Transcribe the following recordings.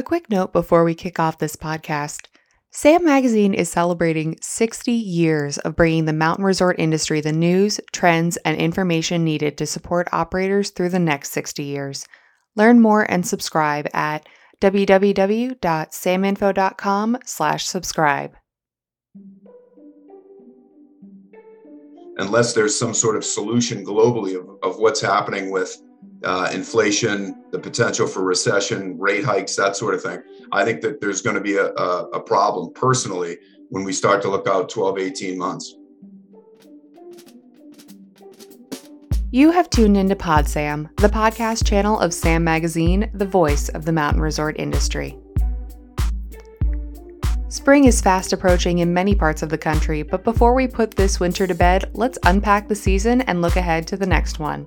A quick note before we kick off this podcast. SAM Magazine is celebrating 60 years of bringing the mountain resort industry the news, trends, and information needed to support operators through the next 60 years. Learn more and subscribe at www.saminfo.com slash subscribe. Unless there's some sort of solution globally of, of what's happening with uh, inflation, the potential for recession, rate hikes, that sort of thing. I think that there's going to be a, a, a problem personally when we start to look out 12, 18 months. You have tuned into Pod Sam, the podcast channel of Sam Magazine, the voice of the mountain resort industry. Spring is fast approaching in many parts of the country, but before we put this winter to bed, let's unpack the season and look ahead to the next one.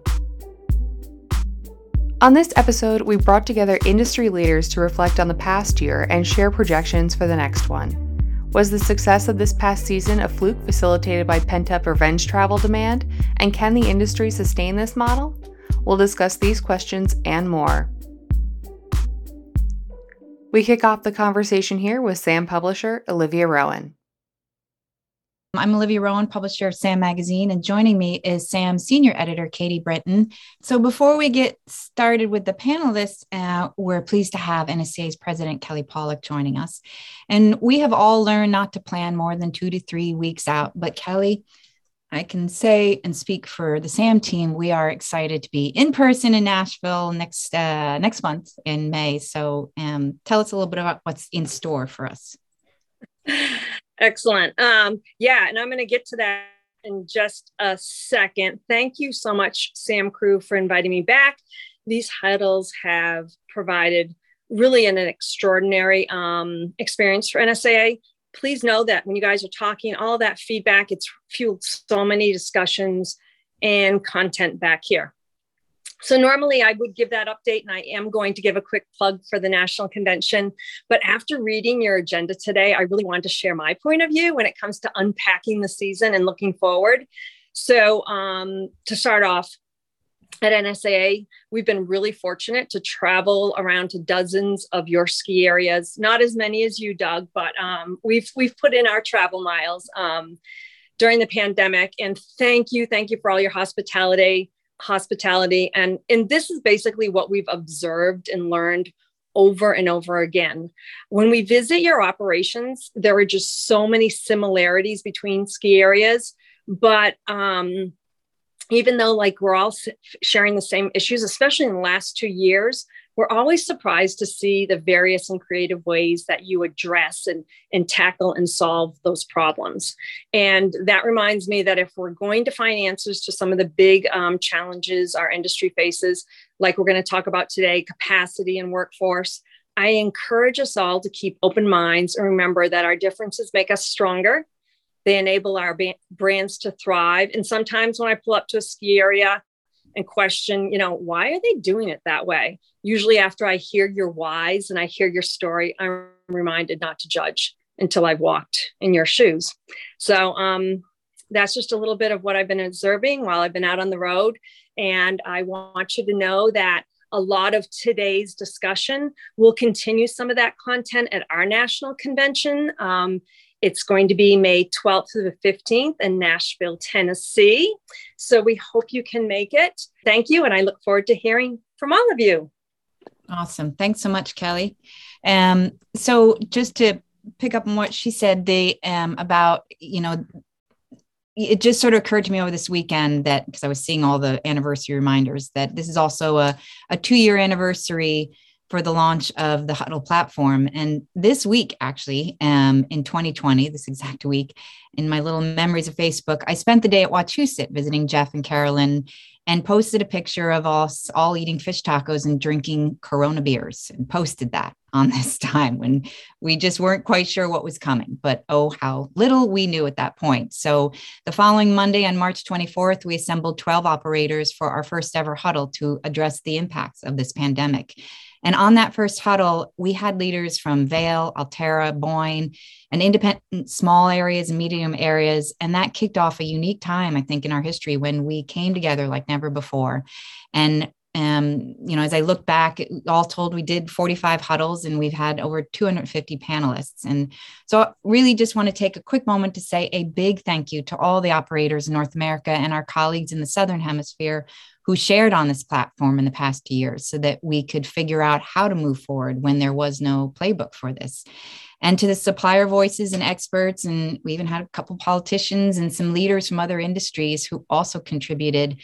On this episode, we brought together industry leaders to reflect on the past year and share projections for the next one. Was the success of this past season a fluke facilitated by pent up revenge travel demand? And can the industry sustain this model? We'll discuss these questions and more. We kick off the conversation here with SAM publisher Olivia Rowan. I'm Olivia Rowan, publisher of SAM Magazine, and joining me is SAM's senior editor, Katie Britton. So, before we get started with the panelists, uh, we're pleased to have NSAA's president, Kelly Pawlak, joining us. And we have all learned not to plan more than two to three weeks out. But, Kelly, I can say and speak for the SAM team, we are excited to be in person in Nashville next uh, next month in May. So, um, tell us a little bit about what's in store for us. Excellent. Um, yeah, and I'm going to get to that in just a second. Thank you so much, Sam Crew, for inviting me back. These huddles have provided really an, an extraordinary um, experience for NSAA. Please know that when you guys are talking, all that feedback, it's fueled so many discussions and content back here. So normally I would give that update and I am going to give a quick plug for the national convention. But after reading your agenda today, I really wanted to share my point of view when it comes to unpacking the season and looking forward. So um, to start off, at NSAA, we've been really fortunate to travel around to dozens of your ski areas. Not as many as you, Doug, but um, we've we've put in our travel miles um, during the pandemic. And thank you, thank you for all your hospitality hospitality. And, and this is basically what we've observed and learned over and over again. When we visit your operations, there are just so many similarities between ski areas. But um, even though like we're all sharing the same issues, especially in the last two years, we're always surprised to see the various and creative ways that you address and, and tackle and solve those problems. And that reminds me that if we're going to find answers to some of the big um, challenges our industry faces, like we're going to talk about today, capacity and workforce, I encourage us all to keep open minds and remember that our differences make us stronger. They enable our brands to thrive. And sometimes when I pull up to a ski area, and question, you know, why are they doing it that way? Usually, after I hear your whys and I hear your story, I'm reminded not to judge until I've walked in your shoes. So, um, that's just a little bit of what I've been observing while I've been out on the road. And I want you to know that a lot of today's discussion will continue some of that content at our national convention. Um, it's going to be May 12th to the 15th in Nashville, Tennessee. So we hope you can make it. Thank you. And I look forward to hearing from all of you. Awesome. Thanks so much, Kelly. Um, so just to pick up on what she said, the um, about, you know, it just sort of occurred to me over this weekend that because I was seeing all the anniversary reminders that this is also a, a two year anniversary for the launch of the Huddle platform. And this week, actually, um, in 2020, this exact week, in my little memories of Facebook, I spent the day at Wachusett visiting Jeff and Carolyn and posted a picture of us all eating fish tacos and drinking Corona beers and posted that on this time when we just weren't quite sure what was coming. But oh, how little we knew at that point. So the following Monday on March 24th, we assembled 12 operators for our first ever huddle to address the impacts of this pandemic. And on that first huddle, we had leaders from Vail, Alterra, Boyne, and independent small areas and medium areas. And that kicked off a unique time, I think, in our history when we came together like never before. And um, you know, as I look back, all told, we did 45 huddles and we've had over 250 panelists. And so, I really just want to take a quick moment to say a big thank you to all the operators in North America and our colleagues in the Southern Hemisphere who shared on this platform in the past years so that we could figure out how to move forward when there was no playbook for this. And to the supplier voices and experts, and we even had a couple politicians and some leaders from other industries who also contributed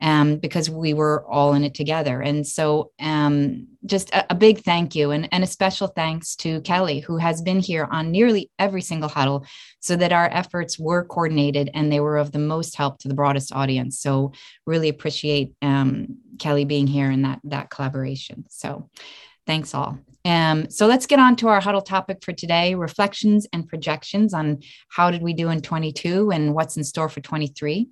um, because we were all in it together. And so, um, just a, a, big thank you and, and a special thanks to Kelly, who has been here on nearly every single huddle so that our efforts were coordinated and they were of the most help to the broadest audience. So, really appreciate um, Kelly being here and that, that collaboration. So, thanks all. Um, so let's get on to our huddle topic for today reflections and projections on how did we do in 22 and what's in store for 23.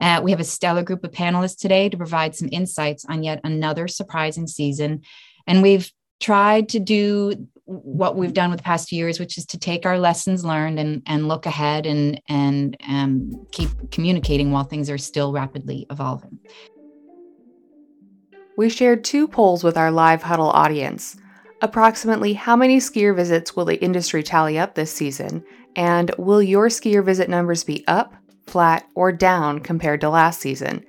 Uh, we have a stellar group of panelists today to provide some insights on yet another surprising season. And we've tried to do what we've done with the past few years, which is to take our lessons learned and, and look ahead and, and um, keep communicating while things are still rapidly evolving. We shared two polls with our live huddle audience. Approximately how many skier visits will the industry tally up this season? And will your skier visit numbers be up, flat, or down compared to last season.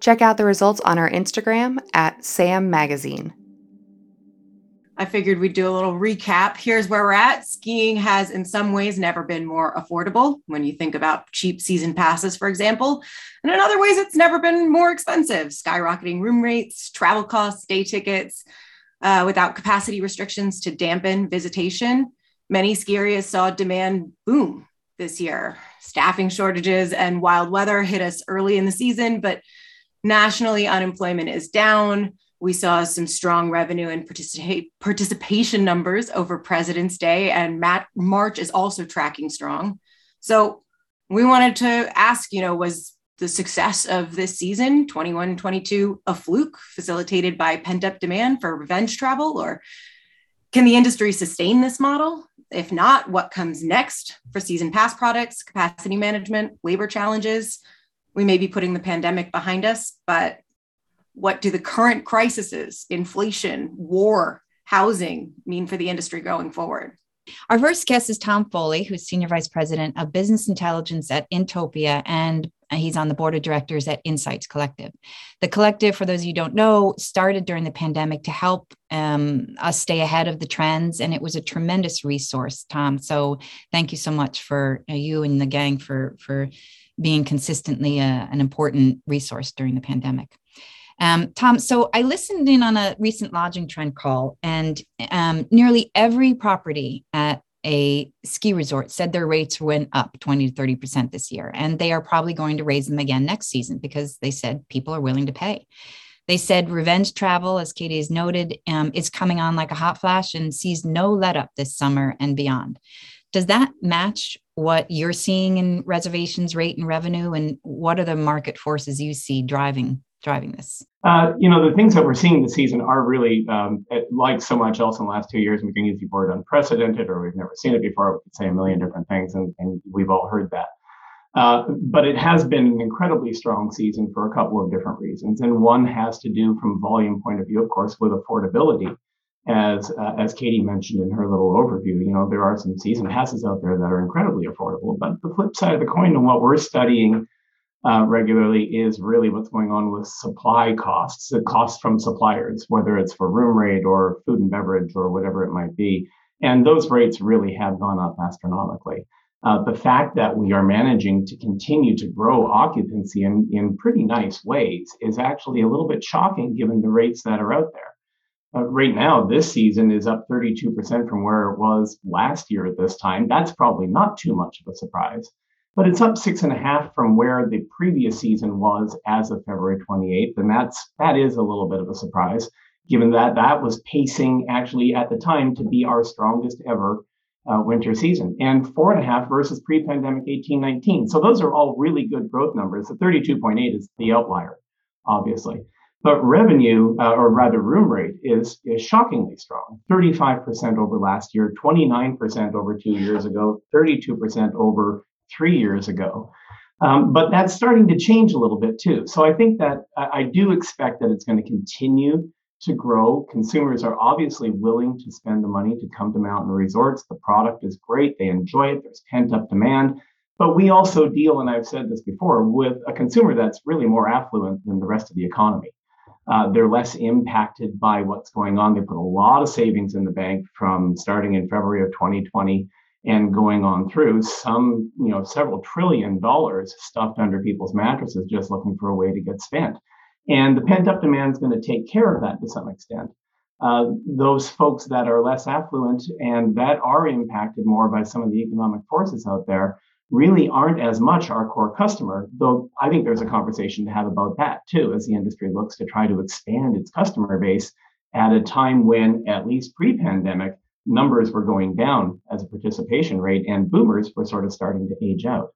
Check out the results on our Instagram at Sam Magazine. I figured we'd do a little recap. Here's where we're at. Skiing has, in some ways, never been more affordable when you think about cheap season passes, for example. And in other ways, it's never been more expensive, skyrocketing room rates, travel costs, day tickets, uh, without capacity restrictions to dampen visitation. Many ski areas saw demand boom this year. Staffing shortages and wild weather hit us early in the season, but nationally, unemployment is down. We saw some strong revenue and particip- participation numbers over President's Day, and March is also tracking strong. So we wanted to ask, you know, was the success of this season, 21 22, a fluke facilitated by pent up demand for revenge travel? Or can the industry sustain this model? If not, what comes next for season pass products, capacity management, labor challenges? We may be putting the pandemic behind us, but what do the current crises, inflation, war, housing mean for the industry going forward? Our first guest is Tom Foley, who's Senior Vice President of Business Intelligence at Inntopia and He's on the board of directors at Insights Collective. The collective, for those of you don't know, started during the pandemic to help um, us stay ahead of the trends, and it was a tremendous resource, Tom. So thank you so much for uh, you and the gang for for being consistently a, uh, an important resource during the pandemic. Um, Tom, so I listened in on a recent lodging trend call, and um, nearly every property at a ski resort said their rates went up 20 to 30% this year. And they are probably going to raise them again next season because they said people are willing to pay. They said revenge travel, as Katie has noted, um, is coming on like a hot flash and sees no let up this summer and beyond. Does that match what you're seeing in reservations rate and revenue? And what are the market forces you see driving driving this? Uh, you know, the things that we're seeing this season are really, um, like so much else in the last two years, we can use the word unprecedented or we've never seen it before. We could say a million different things, and, and we've all heard that. Uh, but it has been an incredibly strong season for a couple of different reasons. And one has to do, from volume point of view, of course, with affordability. As uh, as Katie mentioned in her little overview, you know there are some season passes out there that are incredibly affordable. But the flip side of the coin, and what we're studying uh, regularly is really what's going on with supply costs, the costs from suppliers, whether it's for room rate or food and beverage or whatever it might be. And those rates really have gone up astronomically. Uh, the fact that we are managing to continue to grow occupancy in, in pretty nice ways is actually a little bit shocking given the rates that are out there. Uh, right now, this season is up 32% from where it was last year at this time. That's probably not too much of a surprise but it's up six and a half from where the previous season was as of February 28th. And that's that is a little bit of a surprise, given that that was pacing actually at the time to be our strongest ever uh, winter season, and four and a half versus pre-pandemic 1819. So those are all really good growth numbers. The 32.8 is the outlier, obviously. But revenue, uh, or rather room rate, is, is shockingly strong 35% over last year, 29% over two years ago, 32% over three years ago. Um, but that's starting to change a little bit too. So I think that I, I do expect that it's going to continue to grow. Consumers are obviously willing to spend the money to come to mountain resorts. The product is great, they enjoy it, there's pent up demand. But we also deal, and I've said this before, with a consumer that's really more affluent than the rest of the economy. Uh, they're less impacted by what's going on. They put a lot of savings in the bank from starting in February of 2020 and going on through some, you know, several trillion dollars stuffed under people's mattresses just looking for a way to get spent. And the pent up demand is going to take care of that to some extent. Uh, those folks that are less affluent and that are impacted more by some of the economic forces out there really aren't as much our core customer, though I think there's a conversation to have about that too, as the industry looks to try to expand its customer base at a time when, at least pre pandemic, numbers were going down as a participation rate and boomers were sort of starting to age out.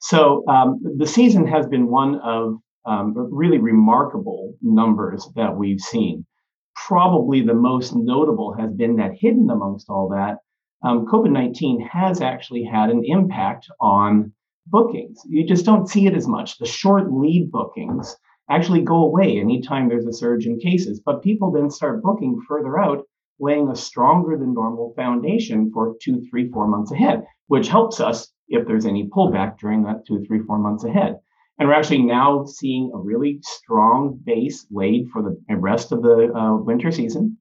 So um, the season has been one of um, really remarkable numbers that we've seen. Probably the most notable has been that hidden amongst all that, um, COVID 19 has actually had an impact on bookings. You just don't see it as much. The short lead bookings actually go away anytime there's a surge in cases, but people then start booking further out, laying a stronger than normal foundation for two, three, four months ahead, which helps us if there's any pullback during that two, three, four months ahead. And we're actually now seeing a really strong base laid for the rest of the uh, winter season.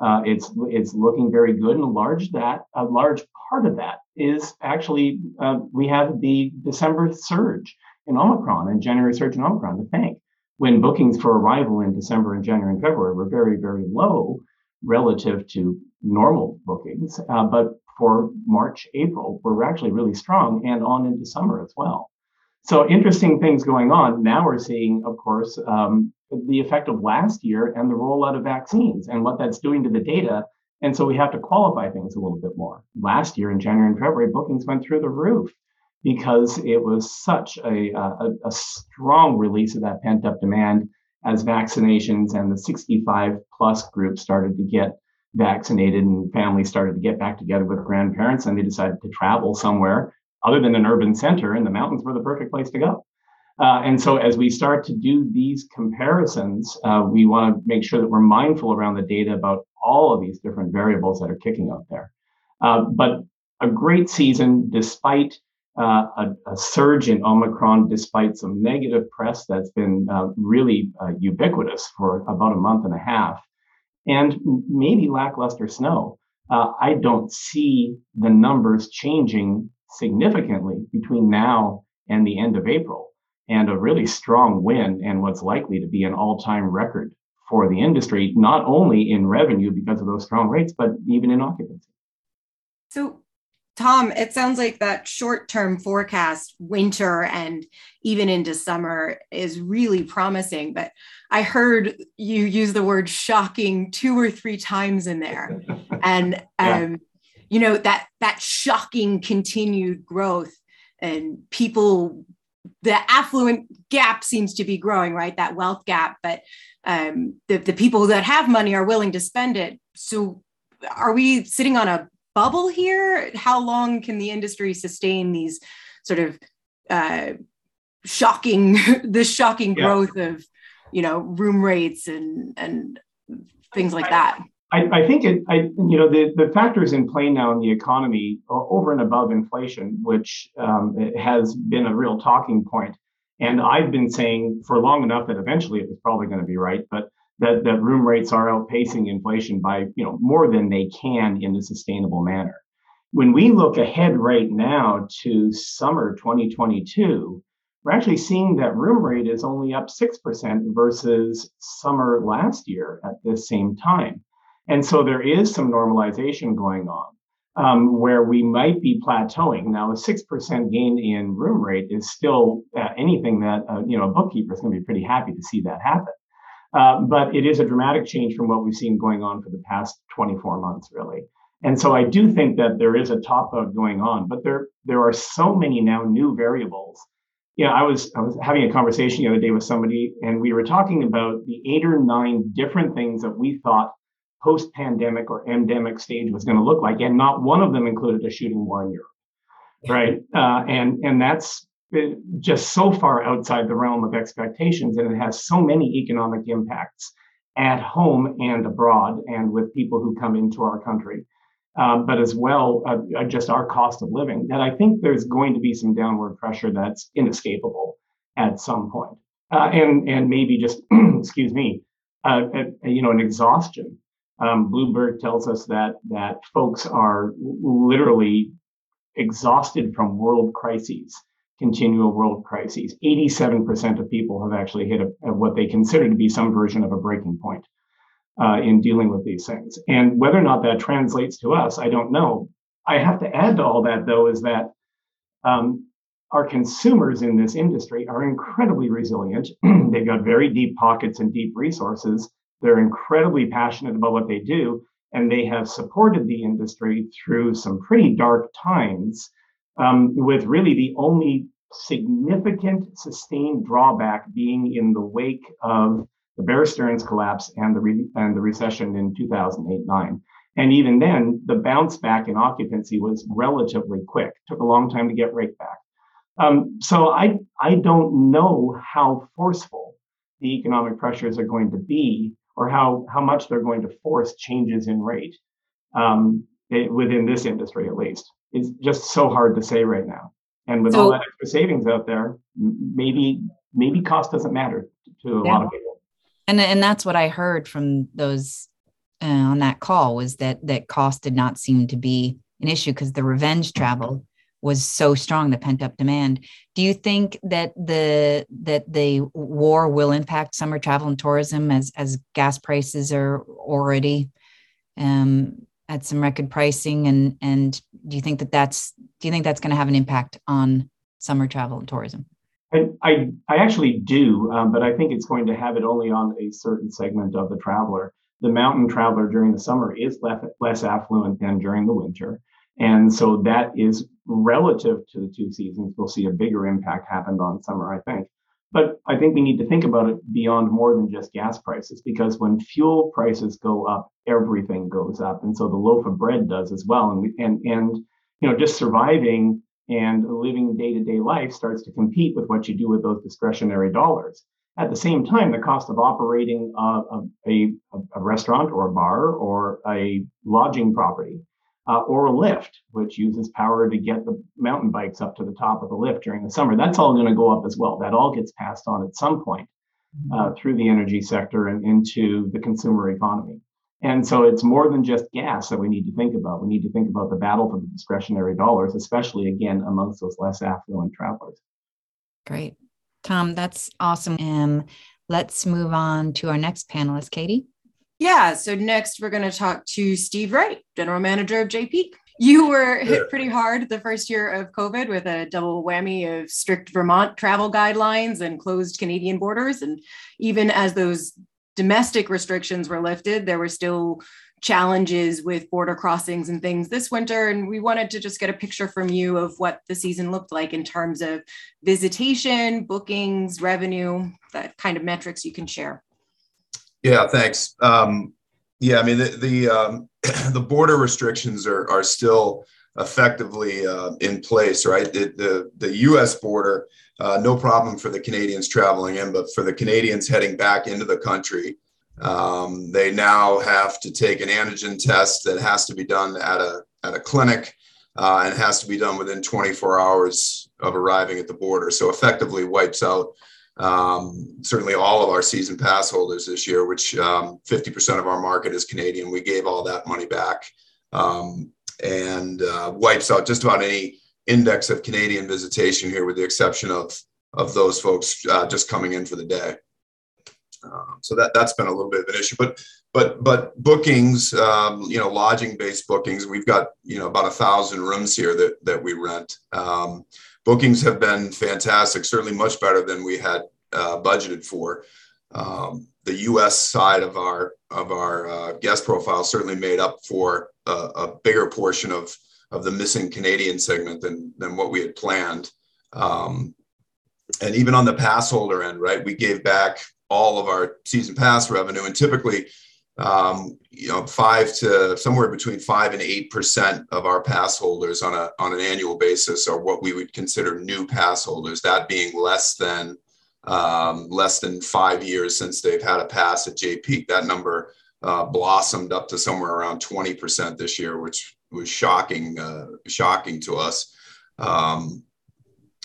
Uh, it's it's looking very good, and a large that a large part of that is actually uh, we have the December surge in Omicron and January surge in Omicron to thank. When bookings for arrival in December and January and February were very very low relative to normal bookings, uh, but for March April we're actually really strong and on into summer as well. So interesting things going on. Now we're seeing, of course, um, the effect of last year and the rollout of vaccines and what that's doing to the data. And so we have to qualify things a little bit more. Last year in January and February, bookings went through the roof because it was such a, a, a strong release of that pent up demand as vaccinations and the 65 plus group started to get vaccinated and families started to get back together with grandparents and they decided to travel somewhere other than an urban center, and the mountains were the perfect place to go. Uh, and so, as we start to do these comparisons, uh, we want to make sure that we're mindful around the data about all of these different variables that are kicking out there. Uh, but a great season, despite uh, a, a, surge in Omicron, despite some negative press that's been uh, really uh, ubiquitous for about a month and a half, and maybe lackluster snow. I don't see the numbers changing significantly between now and the end of April, and a really strong win and what's likely to be an all time record for the industry, not only in revenue because of those strong rates, but even in occupancy. So, Tom, it sounds like that short term forecast, winter and even into summer, is really promising. But I heard you use the word shocking two or three times in there. And um, you know that that shocking continued growth and people the affluent gap seems to be growing right that wealth gap but um, the, the people that have money are willing to spend it so are we sitting on a bubble here how long can the industry sustain these sort of uh, shocking this shocking yeah. growth of you know room rates and and things like that I, I, think it, I, you know, the, the factors in play now in the economy over and above inflation, which um, has been a real talking point. And I've been saying for long enough that eventually it was probably going to be right, but that, that room rates are outpacing inflation by, you know, more than they can in a sustainable manner. When we look ahead right now to summer 2022, we're actually seeing that room rate is only up 6% versus summer last year at this same time. And so there is some normalization going on um, where we might be plateauing. Now, a 6% gain in room rate is still uh, anything that, uh, you know, a bookkeeper is going to be pretty happy to see that happen. Uh, but it is a dramatic change from what we've seen going on for the past 24 months, really. And so I do think that there is a top out going on, but there there are so many now new variables. Yeah, I was I was having a conversation the other day with somebody, and we were talking about the eight or nine different things that we thought post pandemic or endemic stage was going to look like. And not one of them included a shooting war in Europe. Right. Uh, and, and that's just so far outside the realm of expectations, and it has so many economic impacts at home and abroad, and with people who come into our country. Um, but as well, uh, uh, just our cost of living, that I think there's going to be some downward pressure that's inescapable at some point. Uh, and and maybe just excuse me, uh, you know, an exhaustion. Um, Bloomberg tells us that that folks are literally exhausted from world crises, continual world crises. 87% of people have actually hit a, a, what they consider to be some version of a breaking point uh, in dealing with these things. And whether or not that translates to us, I don't know. I have to add to all that, though, is that um, our consumers in this industry are incredibly resilient. They've got very deep pockets and deep resources. They're incredibly passionate about what they do, and they have supported the industry through some pretty dark times, um, with really the only significant sustained drawback being in the wake of the Bear Stearns collapse and the re- and the recession in 2008-9. And even then, the bounce back in occupancy was relatively quick. Took a long time to get right back. Um, so I I don't know how forceful the economic pressures are going to be, or how how much they're going to force changes in rate um, it, within this industry, at least. It's just so hard to say right now. And with so, all that extra savings out there, maybe maybe cost doesn't matter to a yeah. lot of people and and that's what I heard from those uh, on that call was that that cost did not seem to be an issue because the revenge travel was so strong the pent up demand do you think that the that the war will impact summer travel and tourism as as gas prices are already um, at some record pricing and and do you think that that's do you think that's going to have an impact on summer travel and tourism I, I, I actually do, um, but I think it's going to have it only on a certain segment of the traveler. The mountain traveler during the summer is less, less affluent than during the winter. And so that is relative to the two seasons. We'll see a bigger impact happen on summer, I think. But I think we need to think about it beyond more than just gas prices, because when fuel prices go up, everything goes up. And so the loaf of bread does as well. And, we, and, and you know, just surviving and living day to day life starts to compete with what you do with those discretionary dollars. At the same time, the cost of operating a, a, a restaurant or a bar or a lodging property uh, or a lift, which uses power to get the mountain bikes up to the top of the lift during the summer, that's all going to go up as well. That all gets passed on at some point uh, mm-hmm. through the energy sector and into the consumer economy. And so it's more than just gas that we need to think about. We need to think about the battle for the discretionary dollars, especially again amongst those less affluent travelers. Great. Tom, that's awesome. Um, let's move on to our next panelist, Katie. Yeah. So next we're going to talk to Steve Wright, General Manager of JP. You were hit pretty hard the first year of COVID with a double whammy of strict Vermont travel guidelines and closed Canadian borders. And even as those domestic restrictions were lifted, there were still challenges with border crossings and things this winter. And we wanted to just get a picture from you of what the season looked like in terms of visitation, bookings, revenue, that kind of metrics you can share. Yeah, thanks. Um, yeah, I mean the the, um, the border restrictions are are still effectively uh, in place, right? The, the, the U.S. border, uh, no problem for the Canadians traveling in, but for the Canadians heading back into the country, um, they now have to take an antigen test that has to be done at a at a clinic uh, and has to be done within 24 hours of arriving at the border. So effectively wipes out um, certainly all of our season pass holders this year, which um, 50% of our market is Canadian. We gave all that money back. Um, and uh, wipes out just about any index of Canadian visitation here, with the exception of of those folks uh, just coming in for the day. Um, so that that's been a little bit of an issue, but but but bookings, um, you know, lodging based bookings, we've got you know about a thousand rooms here that that we rent. Um, bookings have been fantastic, certainly much better than we had uh, budgeted for. Um, the U.S. side of our of our uh, guest profile certainly made up for a, a, bigger portion of of the missing Canadian segment than than what we had planned. Um, and even on the pass holder end, right, we gave back all of our season pass revenue, and typically um, you know, five to somewhere between five and eight percent of our pass holders on a on an annual basis are what we would consider new pass holders. That being less than um, less than five years since they've had a pass at Jay Peak. That number uh, blossomed up to somewhere around twenty percent this year, which was shocking uh, shocking to us. Um,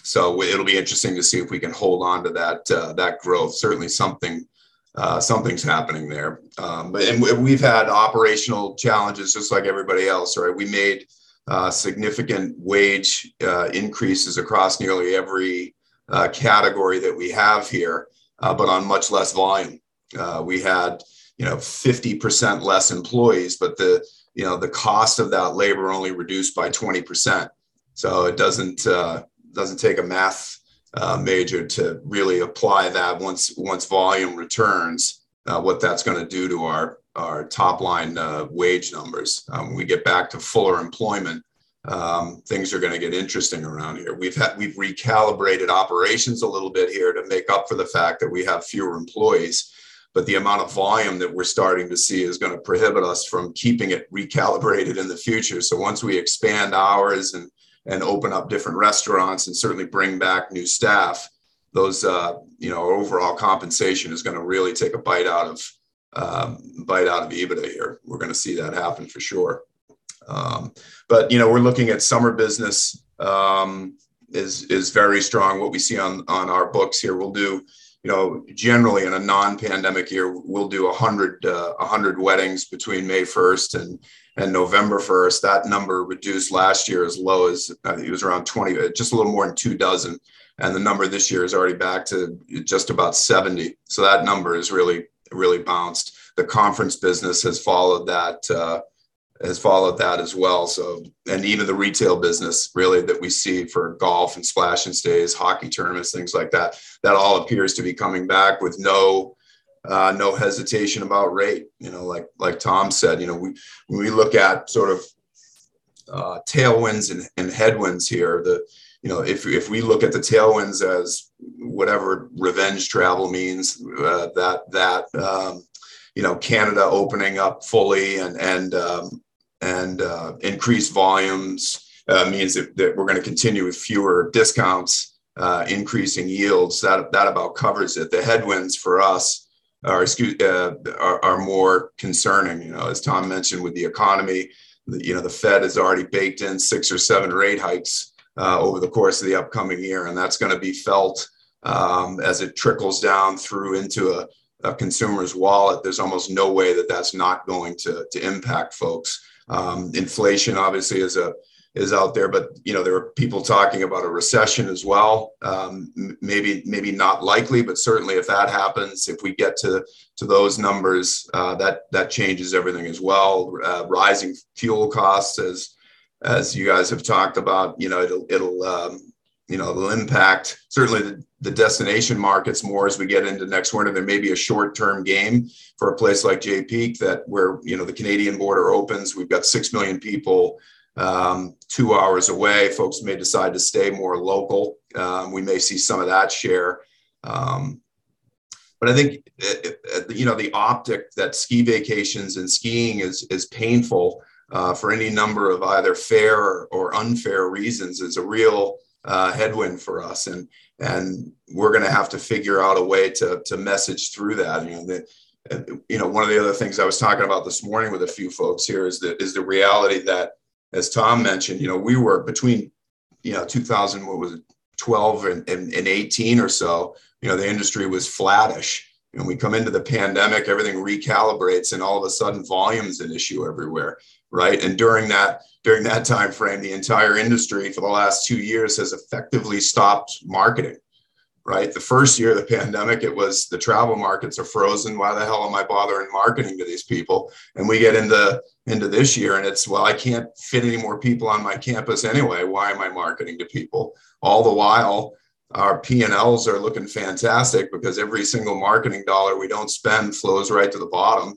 so it'll be interesting to see if we can hold on to that uh, that growth. Certainly something uh, something's happening there. Um, and we've had operational challenges just like everybody else, right? We made uh, significant wage uh, increases across nearly every uh, category that we have here, uh, but on much less volume. Uh, we had, you know, 50% less employees, but the, you know, the cost of that labor only reduced by 20%. So it doesn't doesn't take a math uh, major to really apply that once once volume returns. Uh, what that's going to do to our our top line uh, wage numbers. Um, when we get back to fuller employment, um, things are going to get interesting around here. We've had we've recalibrated operations a little bit here to make up for the fact that we have fewer employees. But the amount of volume that we're starting to see is going to prohibit us from keeping it recalibrated in the future. So once we expand hours and and open up different restaurants and certainly bring back new staff, those uh, you know overall compensation is going to really take a bite out of um, bite out of EBITDA here. We're going to see that happen for sure. Um, but you know we're looking at summer business um, is is very strong. What we see on on our books here, we'll do you know generally in a non-pandemic year we'll do a 100 uh, 100 weddings between May 1st and and November 1st. That number reduced last year as low as I think it was around 20, uh, just a little more than two dozen. And the number this year is already back to just about 70. So that number is really, really bounced. The conference business has followed that, uh, has followed that as well. So, and even the retail business really that we see for golf and splash and stays, hockey tournaments, things like that, that all appears to be coming back with no uh, no hesitation about rate. You know, like like Tom said, you know, we when we look at sort of uh, tailwinds and, and headwinds here, the you know, if if we look at the tailwinds as whatever revenge travel means, uh, that that um, you know Canada opening up fully and and um, and uh, increased volumes uh, means that, that we're going to continue with fewer discounts, uh, increasing yields. That that about covers it. The headwinds for us are, excuse, uh, are, are more concerning. You know, as Tom mentioned, with the economy, the, you know, the Fed has already baked in six or seven rate hikes uh, over the course of the upcoming year, and that's going to be felt um, as it trickles down through into a, a, consumer's wallet. There's almost no way that that's not going to, to impact folks. Um, inflation, obviously, is a is out there, but you know there are people talking about a recession as well. Um, maybe maybe not likely, but certainly if that happens, if we get to to those numbers, uh, that that changes everything as well. Uh, rising fuel costs, as as you guys have talked about, you know it'll it'll um, you know it'll impact certainly the, the destination markets more as we get into next winter. There may be a short term game for a place like Jay Peak that where you know the Canadian border opens. We've got six million people um, two hours away. Folks may decide to stay more local. Um, we may see some of that share. Um, but I think it, it, you know the optic that ski vacations and skiing is is painful uh, for any number of either fair or unfair reasons is a real uh, headwind for us, and and we're going to have to figure out a way to to message through that. You know, the, you know, one of the other things I was talking about this morning with a few folks here is that is the reality that as Tom mentioned, you know, we were between, you know, 2000, what was it, 12 and, and, and 18 or so, you know, the industry was flattish. And we come into the pandemic, everything recalibrates, and all of a sudden, volume's an issue everywhere, right? And during that during that time frame, the entire industry for the last two years has effectively stopped marketing right? The first year of the pandemic, it was the travel markets are frozen. Why the hell am I bothering marketing to these people? And we get into into this year, and it's well, I can't fit any more people on my campus anyway. Why am I marketing to people? All the while, our P&Ls are looking fantastic because every single marketing dollar we don't spend flows right to the bottom.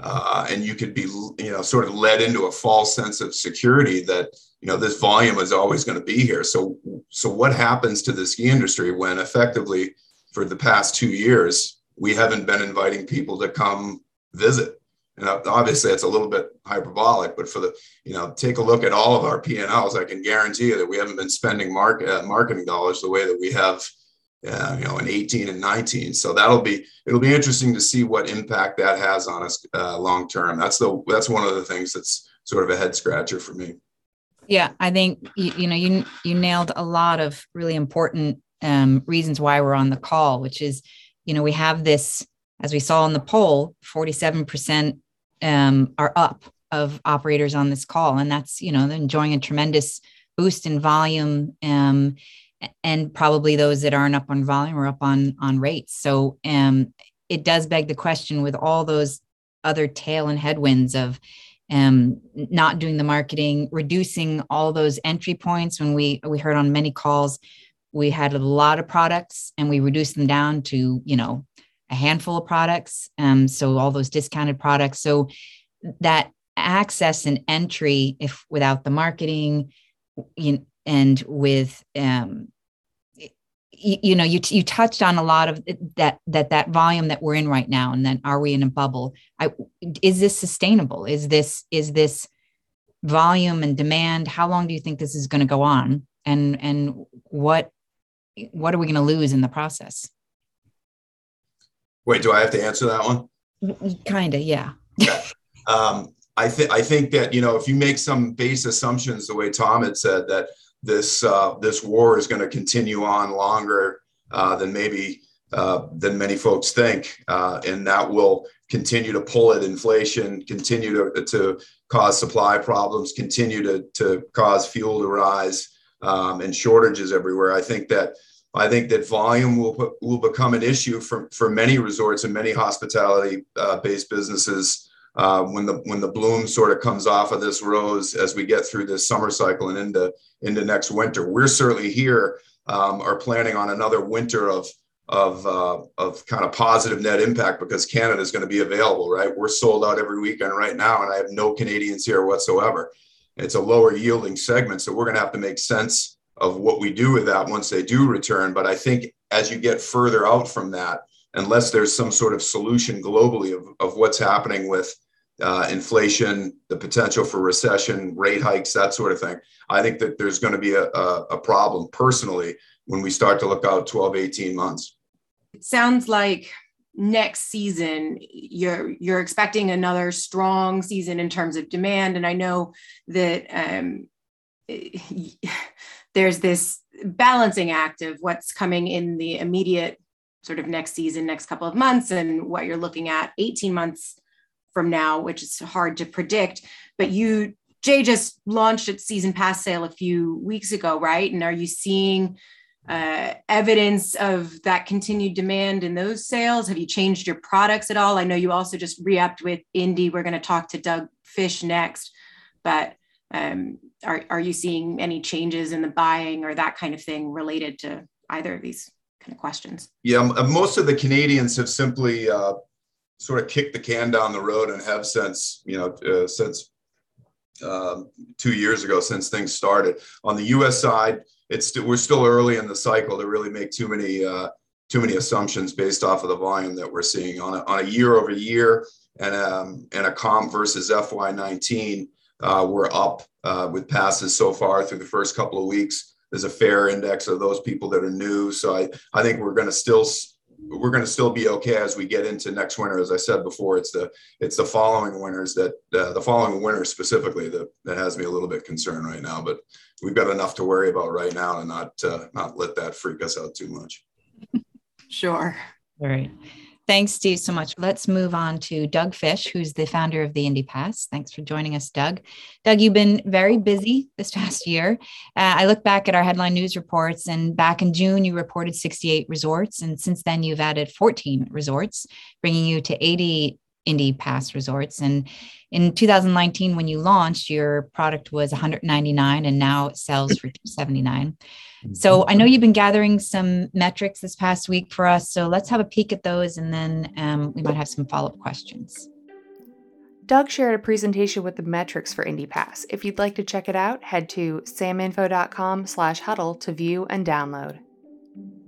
Uh, and you could be, you know, sort of led into a false sense of security that you know this volume is always going to be here. So so what happens to the ski industry when effectively for the past two years we haven't been inviting people to come visit? And obviously it's a little bit hyperbolic, but for the, you know, take a look at all of our P&Ls, I can guarantee you that we haven't been spending market, uh, marketing dollars the way that we have, uh, you know, in 18 and 19. So that'll be, it'll be interesting to see what impact that has on us uh, long term. That's the, that's one of the things that's sort of a head scratcher for me. Yeah, I think you, you know you you nailed a lot of really important um, reasons why we're on the call, which is you know we have this as we saw in the poll, forty seven percent um, are up of operators on this call, and that's you know they're enjoying a tremendous boost in volume, um, and probably those that aren't up on volume are up on on rates. So um, it does beg the question with all those other tail and headwinds of um, not doing the marketing, reducing all those entry points. When we we heard on many calls, we had a lot of products and we reduced them down to you know a handful of products. Um, so all those discounted products. So that access and entry, if without the marketing, you, and with um, you, you, know you you touched on a lot of that that that volume that we're in right now, and then are we in a bubble? I, is this sustainable? Is this is this volume and demand? How long do you think this is going to go on? And and what what are we going to lose in the process? Wait, do I have to answer that one? Kind of, yeah. Okay. Um, I think I think that you know if you make some base assumptions, the way Tom had said that this uh, this war is going to continue on longer uh, than maybe uh, than many folks think, uh, and that will continue to pull at inflation, continue to, to cause supply problems, continue to, to cause fuel to rise, um, and shortages everywhere. I think that I think that volume will will become an issue for for many resorts and many hospitality uh, based businesses uh, when the when the bloom sort of comes off of this rose as we get through this summer cycle and into into next winter. We're certainly here um, are planning on another winter of of uh, of kind of positive net impact because Canada is going to be available. Right, we're sold out every weekend right now, and I have no Canadians here whatsoever. It's a lower yielding segment, so we're going to have to make sense of what we do with that once they do return. But I think as you get further out from that, unless there's some sort of solution globally of, of what's happening with uh, inflation, the potential for recession, rate hikes, that sort of thing, I think that there's going to be a, a, a problem personally when we start to look out 12, 18 months. It sounds like next season you're you're expecting another strong season in terms of demand and i know that um, there's this balancing act of what's coming in the immediate sort of next season, next couple of months, and what you're looking at 18 months from now, which is hard to predict. But you, Jay, just launched its season pass sale a few weeks ago, right? And are you seeing uh, evidence of that continued demand in those sales? Have you changed your products at all? I know you also just re-upped with Indy. We're going to talk to Doug Fish next, but um, are, are you seeing any changes in the buying or that kind of thing related to either of these kind of questions? Yeah, uh, most of the Canadians have simply uh, sort of kicked the can down the road and have since, you know, uh, since um, two years ago, since things started. On the U.S. side, it's st- we're still early in the cycle to really make too many uh, too many assumptions based off of the volume that we're seeing on a, on a year over year and um, and a comp versus FY19 uh, we're up uh, with passes so far through the first couple of weeks. There's a fair index of those people that are new. So I, I think we're going to still we're going to still be okay as we get into next winter. As I said before, it's the it's the following winters that uh, the following winter specifically that that has me a little bit concerned right now. But we've got enough to worry about right now and not uh, not let that freak us out too much. Sure. All right. Thanks, Steve, so much. Let's move on to Doug Fish, who's the founder of the Indy Pass. Thanks for joining us, Doug. Doug, you've been very busy this past year. Uh, I look back at our headline news reports, and back in June, you reported 68 resorts. And since then, you've added 14 resorts, bringing you to 80 Indy Pass resorts. And in 2019, when you launched, your product was 199 and now it sells for 279. So. I know you've been gathering some metrics this past week for us. So let's have a peek at those and then um, we might have some follow up questions. Doug shared a presentation with the metrics for IndyPass. If you'd like to check it out, head to saminfo.com slash huddle to view and download.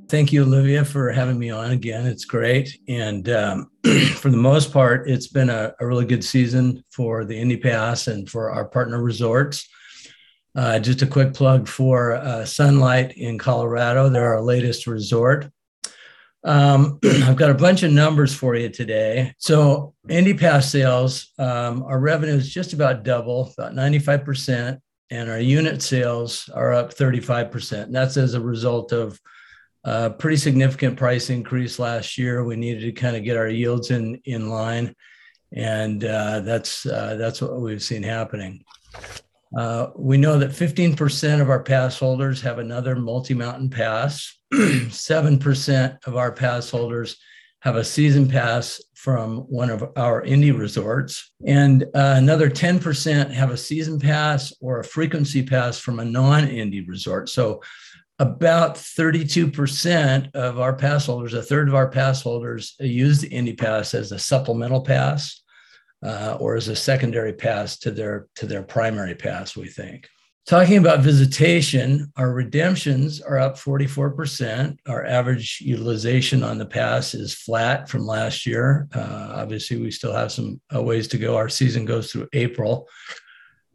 Thank you, Olivia, for having me on again. It's great. And um, for the most part, it's been a, a, really good season for the Indy Pass and for our partner resorts. Uh, just a quick plug for uh, Sunlight in Colorado. They're our latest resort. Um, I've got a bunch of numbers for you today. So, Indy Pass sales, um, our revenue is just about double, about 95%, and our unit sales are up 35%. And that's as a result of a pretty significant price increase last year. We needed to kind of get our yields in, in line. And uh, that's, uh, that's what we've seen happening. Uh, we know that 15% of our pass holders have another multi mountain pass. 7% of our pass holders have a season pass from one of our Indy resorts. And uh, another 10% have a season pass or a frequency pass from a non Indy resort. So about 32% of our pass holders, a third of our pass holders, use the Indy Pass as a supplemental pass uh, or as a secondary pass to their to their primary pass. We think. Talking about visitation, our redemptions are up 44%. Our average utilization on the pass is flat from last year. Uh, obviously, we still have some uh, ways to go. Our season goes through April,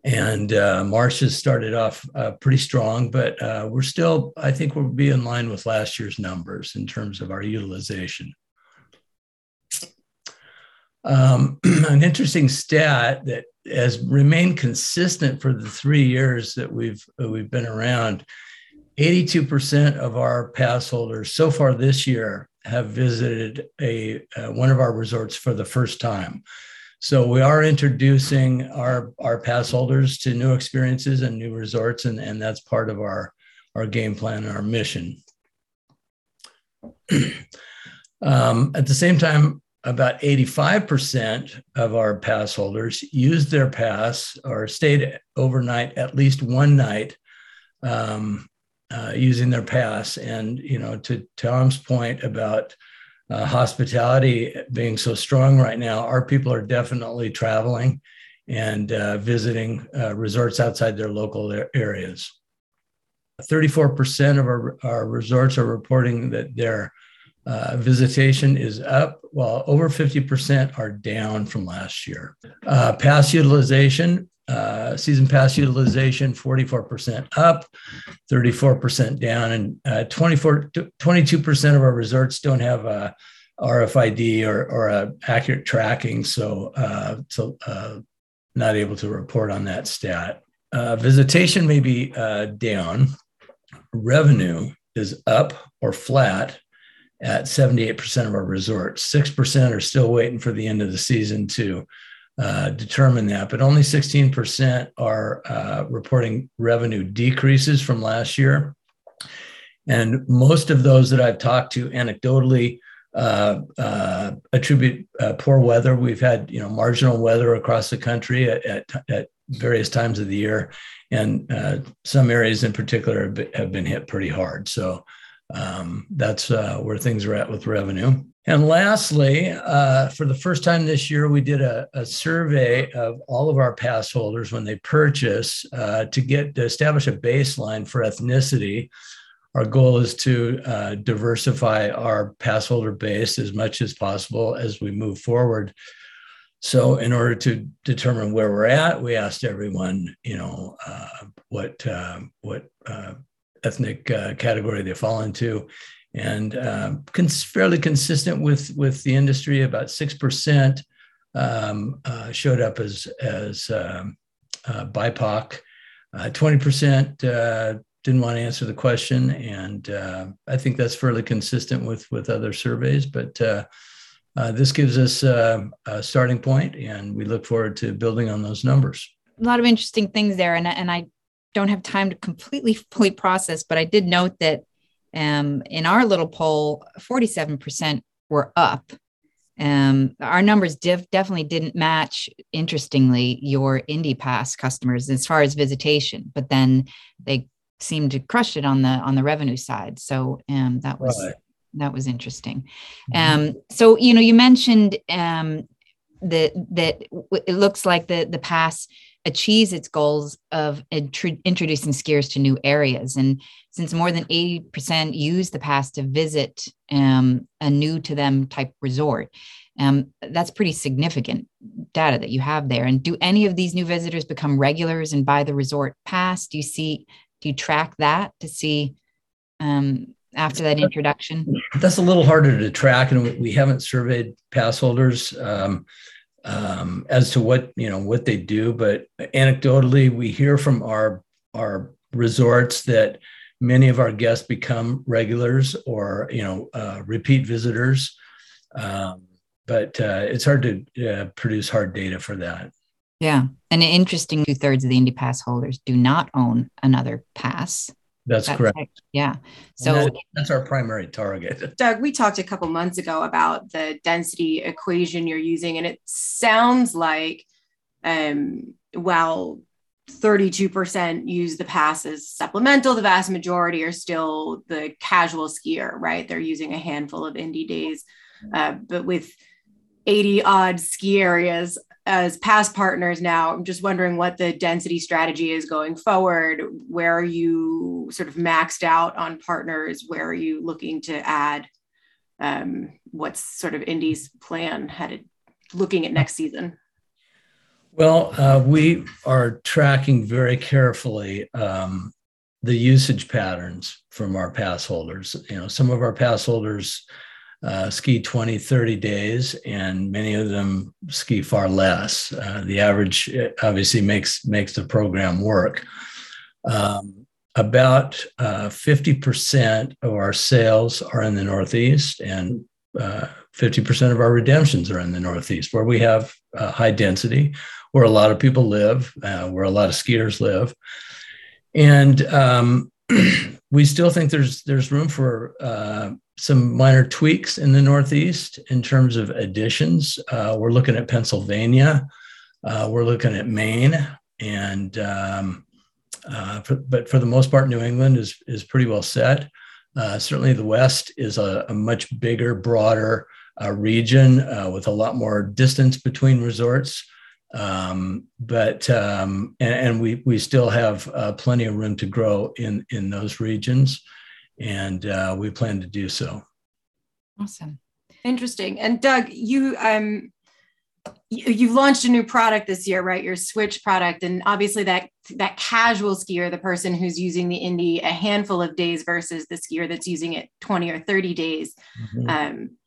and uh, March has started off uh, pretty strong, but uh, we're still, I think we'll be in line with last year's numbers in terms of our utilization. Um, an interesting stat that has remained consistent for the three years that we've uh, we've been around. 82% of our pass holders so far this year have visited a uh, one of our resorts for the first time. So we are introducing our our pass holders to new experiences and new resorts, and, and that's part of our our game plan and our mission. um, at the same time, about 85% of our pass holders used their pass or stayed overnight at least one night um, uh, using their pass. And, you know, to Tom's point about uh, hospitality being so strong right now, our people are definitely traveling and uh, visiting uh, resorts outside their local areas. 34% of our, our resorts are reporting that they're uh, visitation is up, while over 50% are down from last year. Uh, pass utilization, uh, season pass utilization, 44% up, 34% down, and uh, 24, 22% of our resorts don't have a RFID or, or a accurate tracking, so, uh, so uh, not able to report on that stat. visitation may be down. Revenue is up or flat at 78% of our resorts. 6% are still waiting for the end of the season to uh, determine that, but only 16% are uh, reporting revenue decreases from last year. And most of those that I've talked to anecdotally uh, uh attribute uh, poor weather. We've had you know marginal weather across the country at, at, at various times of the year, and some areas in particular have been hit pretty hard. So um, that's where things are at with revenue. And lastly, uh, for the first time this year, we did a, a, survey of all of our pass holders when they purchase uh, to get to establish a baseline for ethnicity. Our goal is to uh, diversify our pass holder base as much as possible as we move forward. So, in order to determine where we're at, we asked everyone, you know, uh, what uh, what ethnic uh, category they fall into, and uh, cons- fairly consistent with with the industry. About six percent um, uh, showed up as as um, uh, BIPOC. Uh, twenty percent uh, didn't want to answer the question, and I think that's fairly consistent with with other surveys. But this gives us a starting point, and we look forward to building on those numbers. A lot of interesting things there, and and I don't have time to completely fully process, but I did note that um, in our little poll, 47% were up. Um, our numbers def- definitely didn't match, interestingly, your Indy Pass customers as far as visitation, but then they seemed to crush it on the on the revenue side. So um, that was right. that was interesting. Mm-hmm. Um, so you know, you mentioned um, that that it looks like the the pass achieves its goals of introducing skiers to new areas. And since more than 80% use the pass to visit um, a new to them type resort, um, that's pretty significant data that you have there. And do any of these new visitors become regulars and buy the resort pass? Do you see, do you track that to see um, after that introduction? That's a little harder to track, and we haven't surveyed pass holders um, um, as to what you know what they do. But anecdotally, we hear from our our resorts that many of our guests become regulars or you know uh, repeat visitors. Um, but uh, it's hard to uh, produce hard data for that. Yeah, and interesting, two thirds of the Indy Pass holders do not own another pass. That's, that's correct. Yeah. So that, that's our primary target. Doug, we talked a couple months ago about the density equation you're using, and it sounds like um, while 32% use the pass as supplemental, the vast majority are still the casual skier, right? They're using a handful of Indy days. Uh, but with 80 odd ski areas as pass partners now i'm just wondering what the density strategy is going forward. Where are you sort of maxed out on partners? Where are you looking to add um, what's sort of Indy's plan headed looking at next season? Well uh, we are tracking very carefully um, the usage patterns from our pass holders. You know some of our pass holders uh, ski 20, 30 days, and many of them ski far less. Uh, the average uh, obviously makes makes the program work. Um, about uh, 50% of our sales are in the Northeast, and 50% uh, of our redemptions are in the Northeast, where we have uh, high density, where a lot of people live, where a lot of skiers live. And um, we still think there's there's room for some minor tweaks in the Northeast in terms of additions. Uh, we're looking at Pennsylvania, uh, we're looking at Maine, and um, uh, for, but for the most part, New England is is pretty well set. Uh, certainly, the West is a, a much bigger, broader uh, region uh, with a lot more distance between resorts. Um, but um, and, and, we we still have plenty of room to grow in in those regions and uh, we plan to do so. Awesome, interesting. And Doug, you um, you, you launched a new product this year, right? Your Switch product, and obviously that that casual skier, the person who's using the Indy a handful of days versus the skier that's using it twenty or thirty days mm-hmm. um,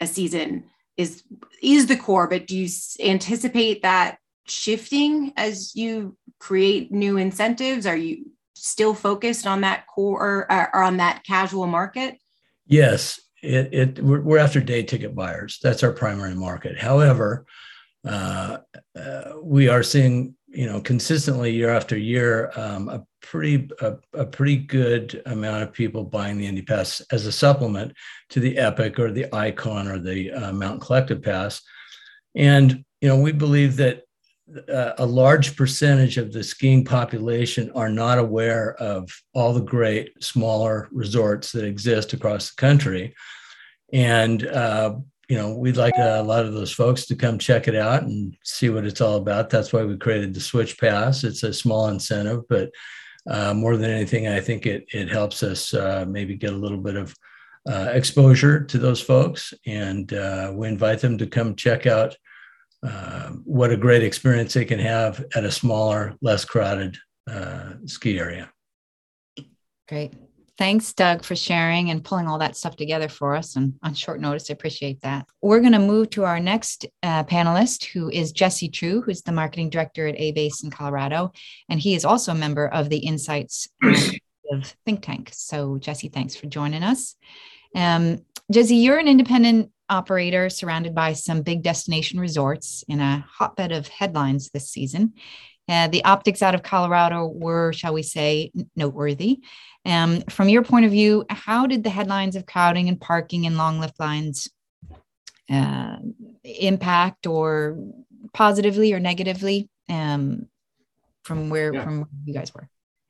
a season is is the core. But do you anticipate that shifting as you create new incentives? Are you still focused on that core or, or on that casual market? Yes, it, it we're, we're, after day ticket buyers. That's our primary market. However, uh, uh, we are seeing you know consistently year after year um, a pretty a, a, pretty good amount of people buying the Indy Pass as a supplement to the Epic or the Icon or the uh, Mountain Collective Pass, and you know we believe that uh, a large percentage of the skiing population are not aware of all the great smaller resorts that exist across the country. And, uh, you know, we'd like a lot of those folks to come check it out and see what it's all about. That's why we created the Switch Pass. It's a small incentive, but uh, more than anything, I think it, it helps us uh, maybe get a little bit of uh, exposure to those folks. And uh, we invite them to come check out uh, what a great experience they can have at a smaller, less crowded uh, ski area. Great. Thanks, Doug, for sharing and pulling all that stuff together for us and on short notice. I appreciate that. We're going to move to our next uh, panelist, who is Jesse True, who's the marketing director at A-Basin Colorado. And he is also a member of the Insights think tank. So, Jesse, thanks for joining us. Um, Jesse, you're an independent operator surrounded by some big destination resorts in a hotbed of headlines this season. Uh, the optics out of Colorado were, shall we say, noteworthy. Um, from your point of view, how did the headlines of crowding and parking and long lift lines uh, impact or positively or negatively um, from where yeah. from where you guys were?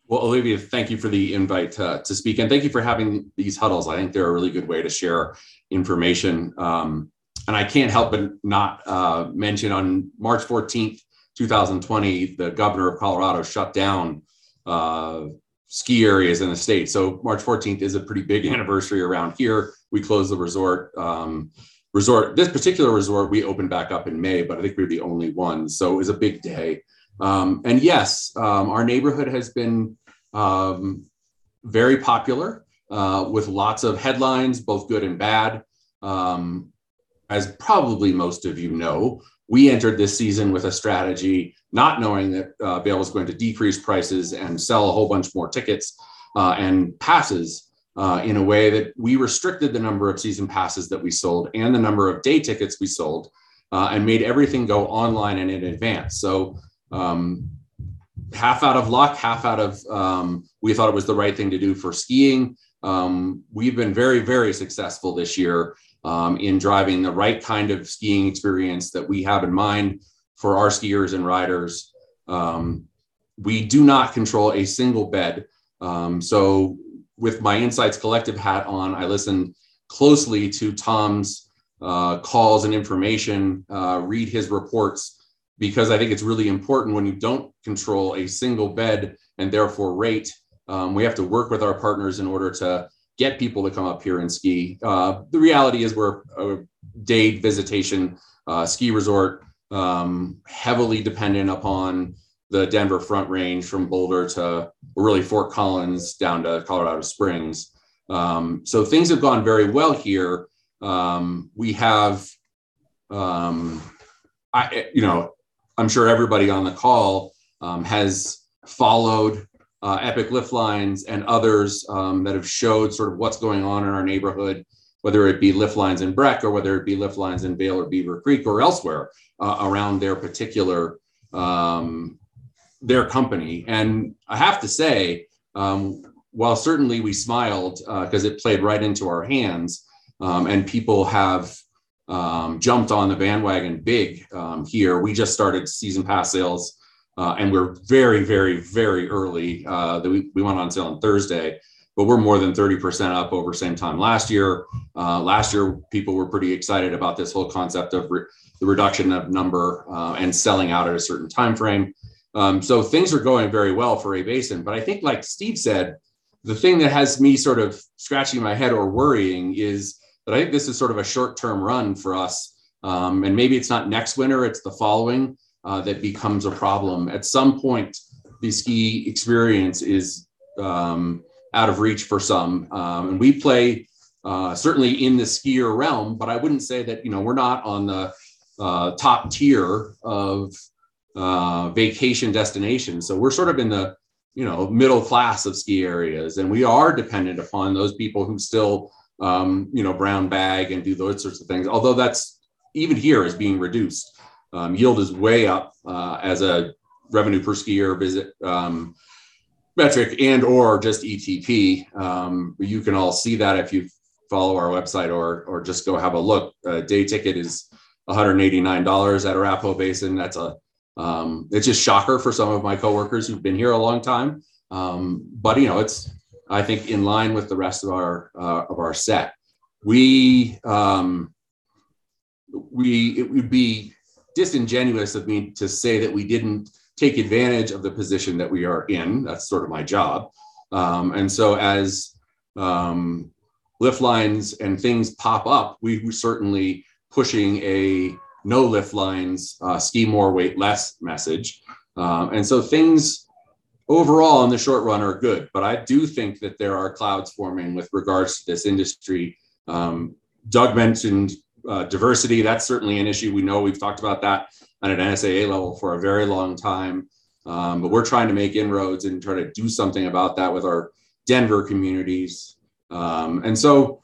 Well, Olivia, thank you for the invite to speak, and thank you for having these huddles. I think they're a really good way to share information. Um, and I can't help but not uh, mention on March 14th, 2020, the governor of Colorado shut down uh, ski areas in the state. So March 14th is a pretty big anniversary around here. We closed the resort. Um, resort, this particular resort, we opened back up in May, but I think we are the only ones. So it was a big day. Um, and yes, um, our neighborhood has been um, very popular uh, with lots of headlines, both good and bad. Um, as probably most of you know, we entered this season with a strategy not knowing that uh, Vail was going to decrease prices and sell a whole bunch more tickets uh, and passes uh, in a way that we restricted the number of season passes that we sold and the number of day tickets we sold uh, and made everything go online and in advance. So um, half out of luck, half out of um, we thought it was the right thing to do for skiing. Um, we've been very, very successful this year um, in driving the right kind of skiing experience that we have in mind for our skiers and riders. Um, we do not control a single bed. Um, so, with my Insights Collective hat on, I listen closely to Tom's uh, calls and information, uh, read his reports, because I think it's really important when you don't control a single bed and therefore rate. Um, we have to work with our partners in order to get people to come up here and ski. Uh, the reality is we're a day visitation uh, ski resort, um, heavily dependent upon the Denver Front Range from Boulder to really Fort Collins down to Colorado Springs. Um, so things have gone very well here. Um, we have, um, I, you know, I'm sure everybody on the call um, has followed uh, Epic Lift Lines and others um, that have showed sort of what's going on in our neighborhood, whether it be lift lines in Breck or whether it be lift lines in Vail or Beaver Creek or elsewhere uh, around their particular um, their company. And I have to say, um, while certainly we smiled because uh, it played right into our hands, um, and people have um, jumped on the bandwagon big um, here. We just started season pass sales uh, and we're very, very, very early. Uh, we, we went on sale on Thursday, but we're more than 30% up over same time last year. Uh, last year, people were pretty excited about this whole concept of re- the reduction of number uh, and selling out at a certain time frame. Um, so things are going very well for A-Basin. But I think, like Steve said, the thing that has me sort of scratching my head or worrying is that I think this is sort of a short-term run for us. Um, and maybe it's not next winter; it's the following uh, that becomes a problem. At some point, the ski experience is um, out of reach for some. Um, and we play uh, certainly in the skier realm, but I wouldn't say that, you know, we're not on the uh, top tier of uh, vacation destinations. So we're sort of in the, you know, middle class of ski areas. And we are dependent upon those people who still, um, you know, brown bag and do those sorts of things. Although that's even here is being reduced. Um, yield is way up uh, as a revenue per skier visit um, metric and or just ETP. Um, you can all see that if you follow our website or or just go have a look. A day ticket is $189 at Arapahoe Basin. That's a um, it's just shocker for some of my coworkers who've been here a long time. Um, but you know, it's I think in line with the rest of our uh, of our set. We um, we it would be disingenuous of me to say that we didn't take advantage of the position that we are in. That's sort of my job. Um, and so as um, lift lines and things pop up, we were certainly pushing a no lift lines, uh, ski more, wait less message. Um, and so things overall in the short run are good, but I do think that there are clouds forming with regards to this industry. Um, Doug mentioned uh, diversity, that's certainly an issue. We know we've talked about that at an NSAA level for a very long time. Um, but we're trying to make inroads and try to do something about that with our Denver communities. Um, and so,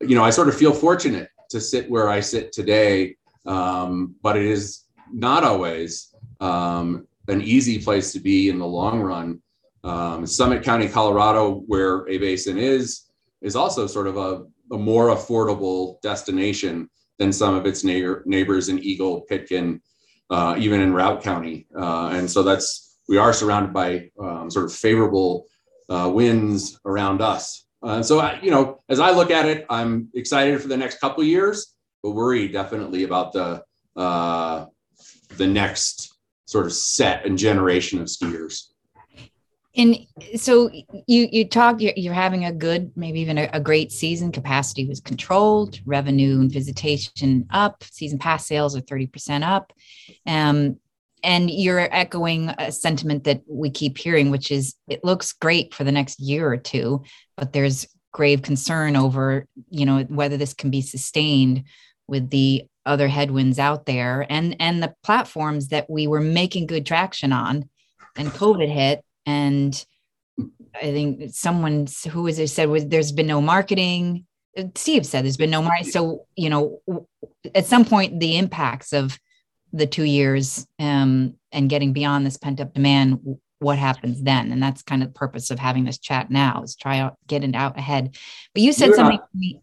you know, I sort of feel fortunate to sit where I sit today, um, but it is not always um, an easy place to be in the long run. Um, Summit County, Colorado, where A-Basin is, is also sort of a a more affordable destination than some of its neighbor, neighbors in Eagle, Pitkin, uh, even in Routt County. Uh, and so that's, we are surrounded by um, sort of favorable uh, winds around us. and so, I, you know, as I look at it, I'm excited for the next couple years, but worried definitely about the, uh, the next sort of set and generation of skiers. And so you you talk you're, you're having a good maybe even a, a, great season. Capacity was controlled, revenue and visitation up. Season pass sales are thirty percent up, um, and you're echoing a sentiment that we keep hearing, which is it looks great for the next year or two, but there's grave concern over you know whether this can be sustained with the other headwinds out there and and the platforms that we were making good traction on. And covid hit and i think someone who was it said was there's been no marketing. Steve said there's been no marketing so you know at some point the impacts of the two years um, and getting beyond this pent up demand what happens then? And that's kind of the purpose of having this chat now is try out get it out ahead. But you said You're something not, to me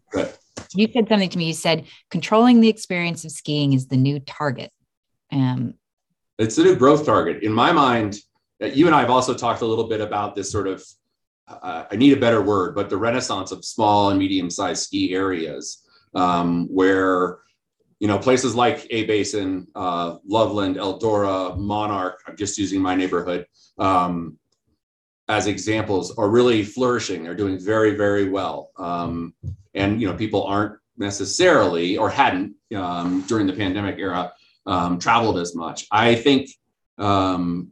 you said something to me. You said controlling the experience of skiing is the new target. Um, it's the new growth target. In my mind, uh, you and I have also talked a little bit about this sort of, uh, I need a better word, but the renaissance of small and medium sized ski areas um, where, you know, places like A Basin, uh, Loveland, Eldora, Monarch, I'm just using my neighborhood um, as examples, are really flourishing. They're doing very, very well. Um, and you know people aren't necessarily or hadn't um, during the pandemic era um, traveled as much. I think um,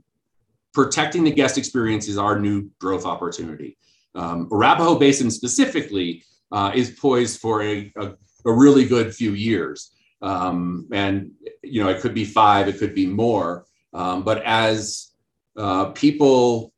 protecting the guest experience is our new growth opportunity. Um, Arapahoe Basin specifically uh, is poised for a, a, a, really good few years. Um, and, you know, it could be five, it could be more. But as uh, people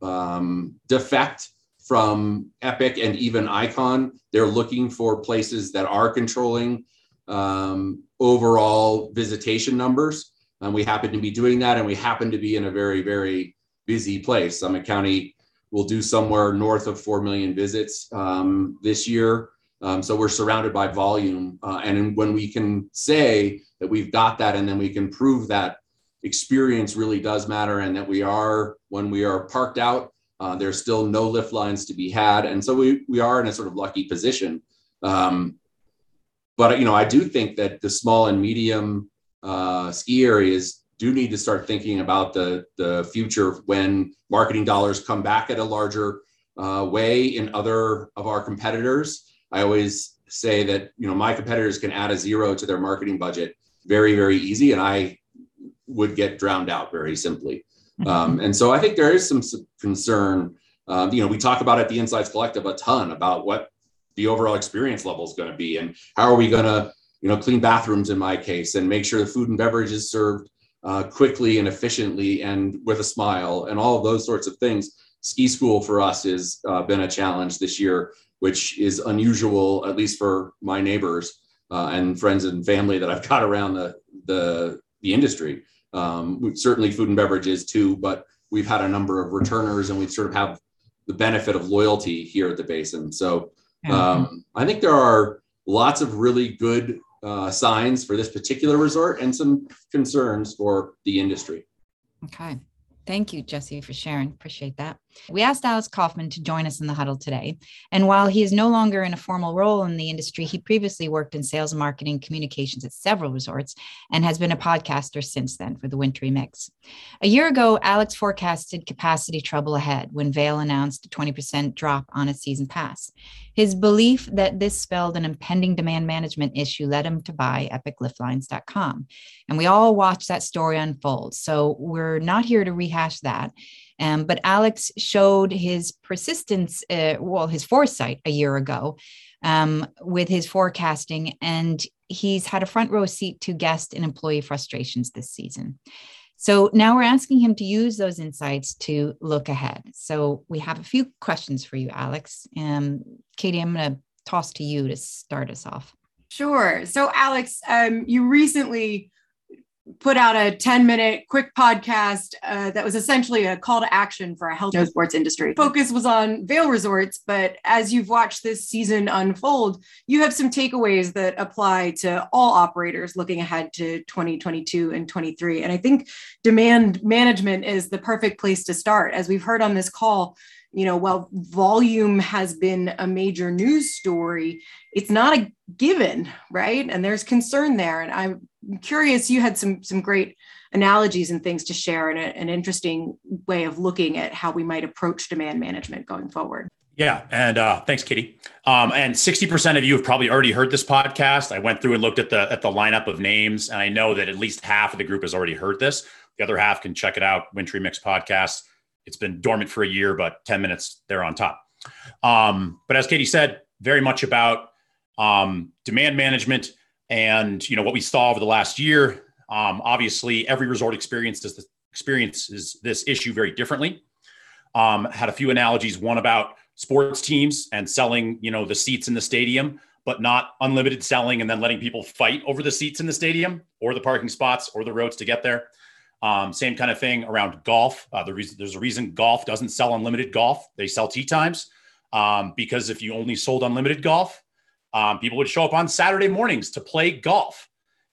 defect from Epic and even Icon. They're looking for places that are controlling um, overall visitation numbers. And we happen to be doing that. And we happen to be in a very, very busy place. Summit County will do somewhere north of 4 million visits um, this year. Um, so we're surrounded by volume. Uh, and when we can say that we've got that and then we can prove that experience really does matter and that we are, when we are parked out uh, there's still no lift lines to be had, and so we we are in a sort of lucky position. Um, but you know, I do think that the small and medium uh, ski areas do need to start thinking about the the future when marketing dollars come back at a larger uh, way in other of our competitors. I always say that you know my competitors can add a zero to their marketing budget very very easy, and I would get drowned out very simply. Um, and so I think there is some, concern. Um, you know, we talk about at the Insights Collective a ton about what the overall experience level is going to be and how are we going to, you know, clean bathrooms in my case and make sure the food and beverage is served uh, quickly and efficiently and with a smile and all of those sorts of things. Ski school for us has uh, been a challenge this year, which is unusual, at least for my neighbors uh, and friends and family that I've got around the the, the industry. Um, certainly food and beverages too, but we've had a number of returners and we sort of have the benefit of loyalty here at the basin. So um, I think there are lots of really good uh, signs for this particular resort and some concerns for the industry. Okay. Thank you, Jesse, for sharing. Appreciate that. We asked Alex Kaufman to join us in the huddle today. And while he is no longer in a formal role in the industry, he previously worked in sales marketing communications at several resorts and has been a podcaster since then for the Wintry Mix. A year ago, Alex forecasted capacity trouble ahead when Vail announced a 20% drop on its season pass. His belief that this spelled an impending demand management issue led him to buy epicliftlines.com. And we all watched that story unfold. So we're not here to rehash that. Um, but Alex showed his persistence, uh, well, his foresight a year ago um, with his forecasting, and he's had a front row seat to guest and employee frustrations this season. So now we're asking him to use those insights to look ahead. So we have a few questions for you, Alex. Um, Katie, I'm going to toss to you to start us off. Sure. So, Alex, um, you recently put out a 10 minute quick podcast uh, that was essentially a call to action for a health and sports industry. Focus was on Vail Resorts, but as you've watched this season unfold, you have some takeaways that apply to all operators looking ahead to 2022 and 23. And I think demand management is the perfect place to start. As we've heard on this call, you know, while volume has been a major news story, it's not a given, right? And there's concern there. And I I'm curious, you had some some great analogies and things to share and an interesting way of looking at how we might approach demand management going forward. Yeah, and uh, thanks, Kitty. Um, and sixty percent of you have probably already heard this podcast. I went through and looked at the at the lineup of names, and I know that at least half of the group has already heard this. The other half can check it out. Wintry Mix podcast. It's been dormant for a year, but ten minutes they're on top. Um, but as Katie said, very much about um, demand management and you know what we saw over the last year. Um, obviously, every resort experiences this, experiences this issue very differently. Um, had a few analogies. One about sports teams and selling, you know, the seats in the stadium, but not unlimited selling and then letting people fight over the seats in the stadium or the parking spots or the roads to get there. Um, same kind of thing around golf. Uh, the there's a reason golf doesn't sell unlimited golf; they sell tee times um, because if you only sold unlimited golf, um, people would show up on Saturday mornings to play golf,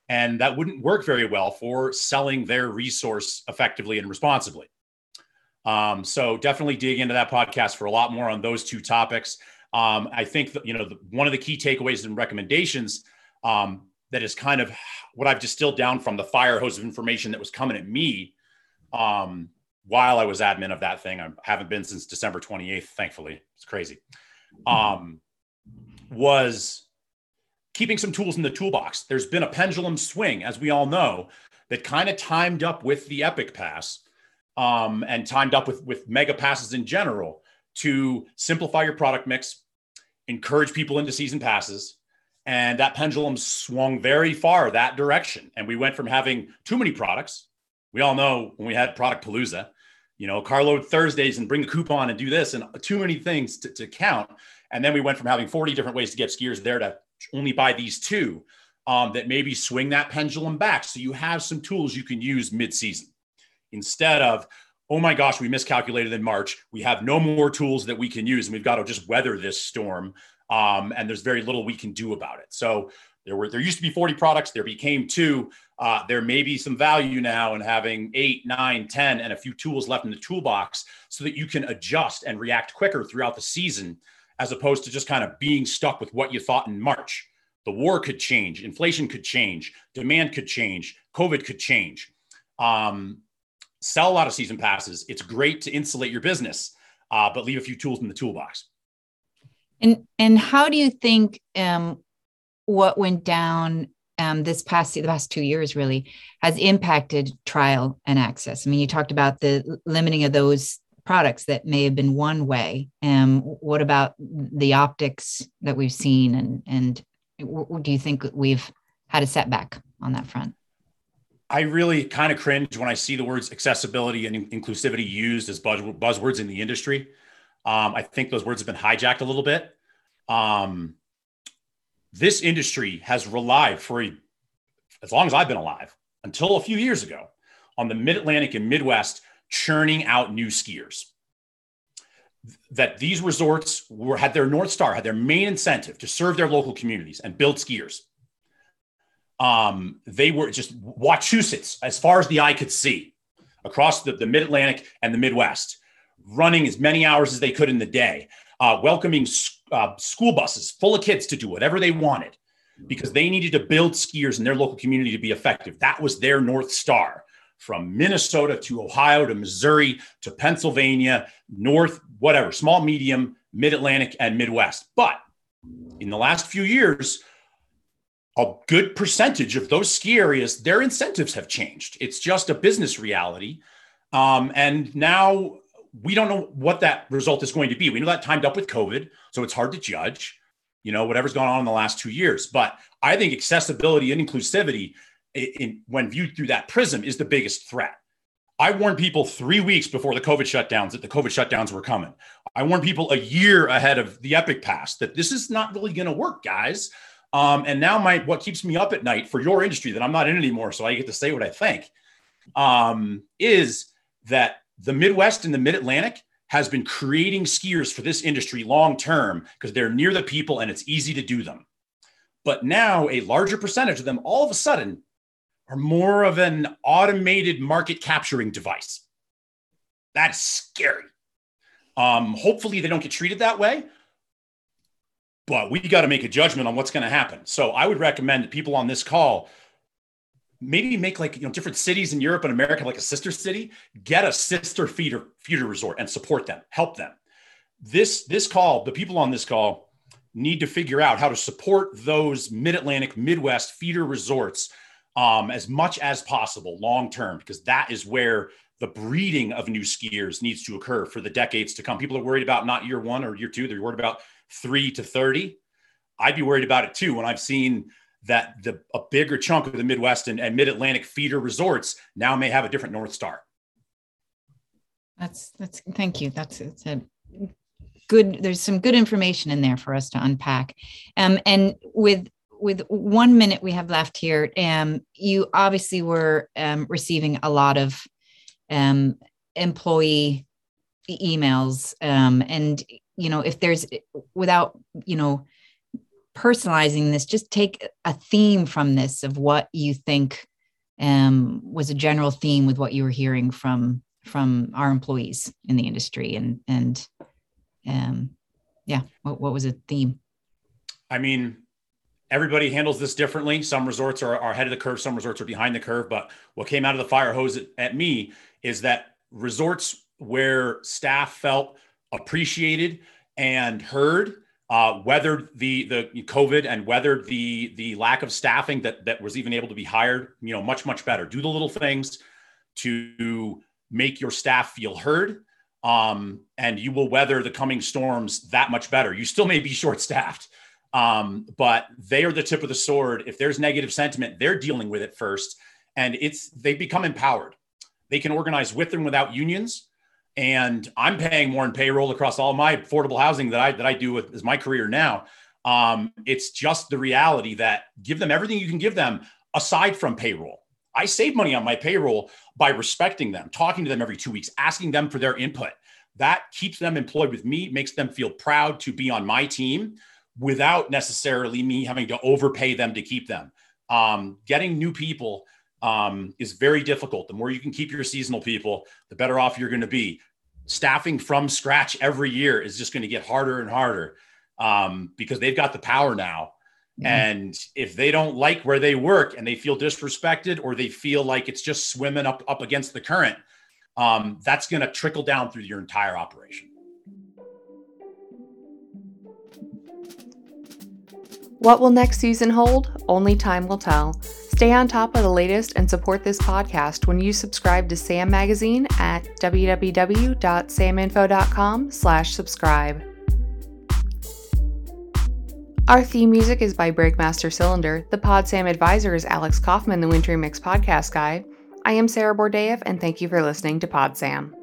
and that wouldn't work very well for selling their resource effectively and responsibly. Um, so definitely dig into that podcast for a lot more on those two topics. Um, I think that, you know the, one of the key takeaways and recommendations um, that is kind of what I've distilled down from the fire hose of information that was coming at me um, while I was admin of that thing. I haven't been since December 28th, thankfully. It's crazy. Um, was keeping some tools in the toolbox. There's been a pendulum swing, as we all know, that kind of timed up with the Epic Pass um, and timed up with with mega passes in general to simplify your product mix, encourage people into season passes, and that pendulum swung very far that direction. And we went from having too many products. We all know when we had Product Palooza, you know, carload Thursdays and bring a coupon and do this and too many things to, to count. And then we went from having 40 different ways to get skiers there to only buy these two um, that maybe swing that pendulum back. So you have some tools you can use mid-season instead of, oh my gosh, we miscalculated in March. We have no more tools that we can use, and we've got to just weather this storm. Um, and there's very little we can do about it. So there were there used to be 40 products, there became two. Uh, there may be some value now in having eight, nine, 10, and a few tools left in the toolbox so that you can adjust and react quicker throughout the season, as opposed to just kind of being stuck with what you thought in March. The war could change, inflation could change, demand could change, COVID could change. Um, sell a lot of season passes. It's great to insulate your business, uh, but leave a few tools in the toolbox. And and how do you think um, what went down um, this past the past two years really has impacted trial and access? I mean, you talked about the limiting of those products that may have been one way. Um, what about the optics that we've seen, and and do you think we've had a setback on that front? I really kind of cringe when I see the words accessibility and inclusivity used as buzzwords in the industry. Um, I think those words have been hijacked a little bit. Um, this industry has relied for a, as long as I've been alive, until a few years ago, on the Mid Atlantic and Midwest churning out new skiers. That these resorts were had their north star, had their main incentive to serve their local communities and build skiers um, they were just Wachusetts, as far as the eye could see, across the, the mid Atlantic and the Midwest, running as many hours as they could in the day, uh, welcoming uh, school buses full of kids to do whatever they wanted because they needed to build skiers in their local community to be effective. That was their North Star from Minnesota to Ohio to Missouri to Pennsylvania, North, whatever, small, medium, mid Atlantic, and Midwest. But in the last few years, a good percentage of those ski areas, their incentives have changed. It's just a business reality. Um, and now we don't know what that result is going to be. We know that timed up with COVID, so it's hard to judge, you know, whatever's gone on in the last two years. But I think accessibility and inclusivity, in, when viewed through that prism, is the biggest threat. I warned people three weeks before the COVID shutdowns that the COVID shutdowns were coming. I warned people a year ahead of the Epic Pass that this is not really going to work, guys. Um, and now my what keeps me up at night for your industry that I'm not in anymore, so I get to say what I think, um, is that the Midwest and the Mid Atlantic has been creating skiers for this industry long term because they're near the people and it's easy to do them. But now a larger percentage of them all of a sudden are more of an automated market capturing device. That's scary. Um, hopefully they don't get treated that way, but we got to make a judgment on what's going to happen. So I would recommend that people on this call maybe make like you know different cities in Europe and America like a sister city. Get a sister feeder feeder resort and support them, help them. This this call, the people on this call need to figure out how to support those Mid Atlantic, Midwest feeder resorts um, as much as possible long term, because that is where the breeding of new skiers needs to occur for the decades to come. People are worried about not year one or year two, they're worried about three to 30. I'd be worried about it too when I've seen that the a bigger chunk of the Midwest and, and Mid Atlantic feeder resorts now may have a different North Star. That's that's thank you. That's it's a good. There's some good information in there for us to unpack. Um, and with with one minute we have left here, um, you obviously were um, receiving a lot of um, employee emails, um, and you know if there's without you know personalizing this, just take a theme from this of what you think um, was a general theme with what you were hearing from from our employees in the industry, and and um, yeah, what, what was a theme? I mean, everybody handles this differently. Some resorts are, are ahead of the curve, some resorts are behind the curve. But what came out of the fire hose at, at me is that resorts where staff felt appreciated and heard uh, weathered the the COVID and weathered the the lack of staffing that that was even able to be hired, you know, much much better. Do the little things to make your staff feel heard, um, and you will weather the coming storms that much better. You still may be short staffed, um, but they are the tip of the sword. If there's negative sentiment, they're dealing with it first, and it's they become empowered. They can organize with and without unions and I'm paying more in payroll across all my affordable housing that I that I do with is my career now. Um, it's just the reality that give them everything you can give them aside from payroll. I save money on my payroll by respecting them, talking to them every two weeks, asking them for their input. That keeps them employed with me, makes them feel proud to be on my team without necessarily me having to overpay them to keep them. Um, getting new people um, is very difficult. The more you can keep your seasonal people, the better off you're going to be. Staffing from scratch every year is just going to get harder and harder um, because they've got the power now. Mm-hmm. And if they don't like where they work and they feel disrespected or they feel like it's just swimming up, up against the current, um, that's going to trickle down through your entire operation. What will next season hold? Only time will tell. Stay on top of the latest and support this podcast when you subscribe to SAM Magazine at www.saminfo.com/subscribe. Our theme music is by Breakmaster Cylinder. The Pod Sam advisor is Alex Kaufman, the Wintry Mix podcast guy. I am Sarah Bordeev, and thank you for listening to Pod Sam.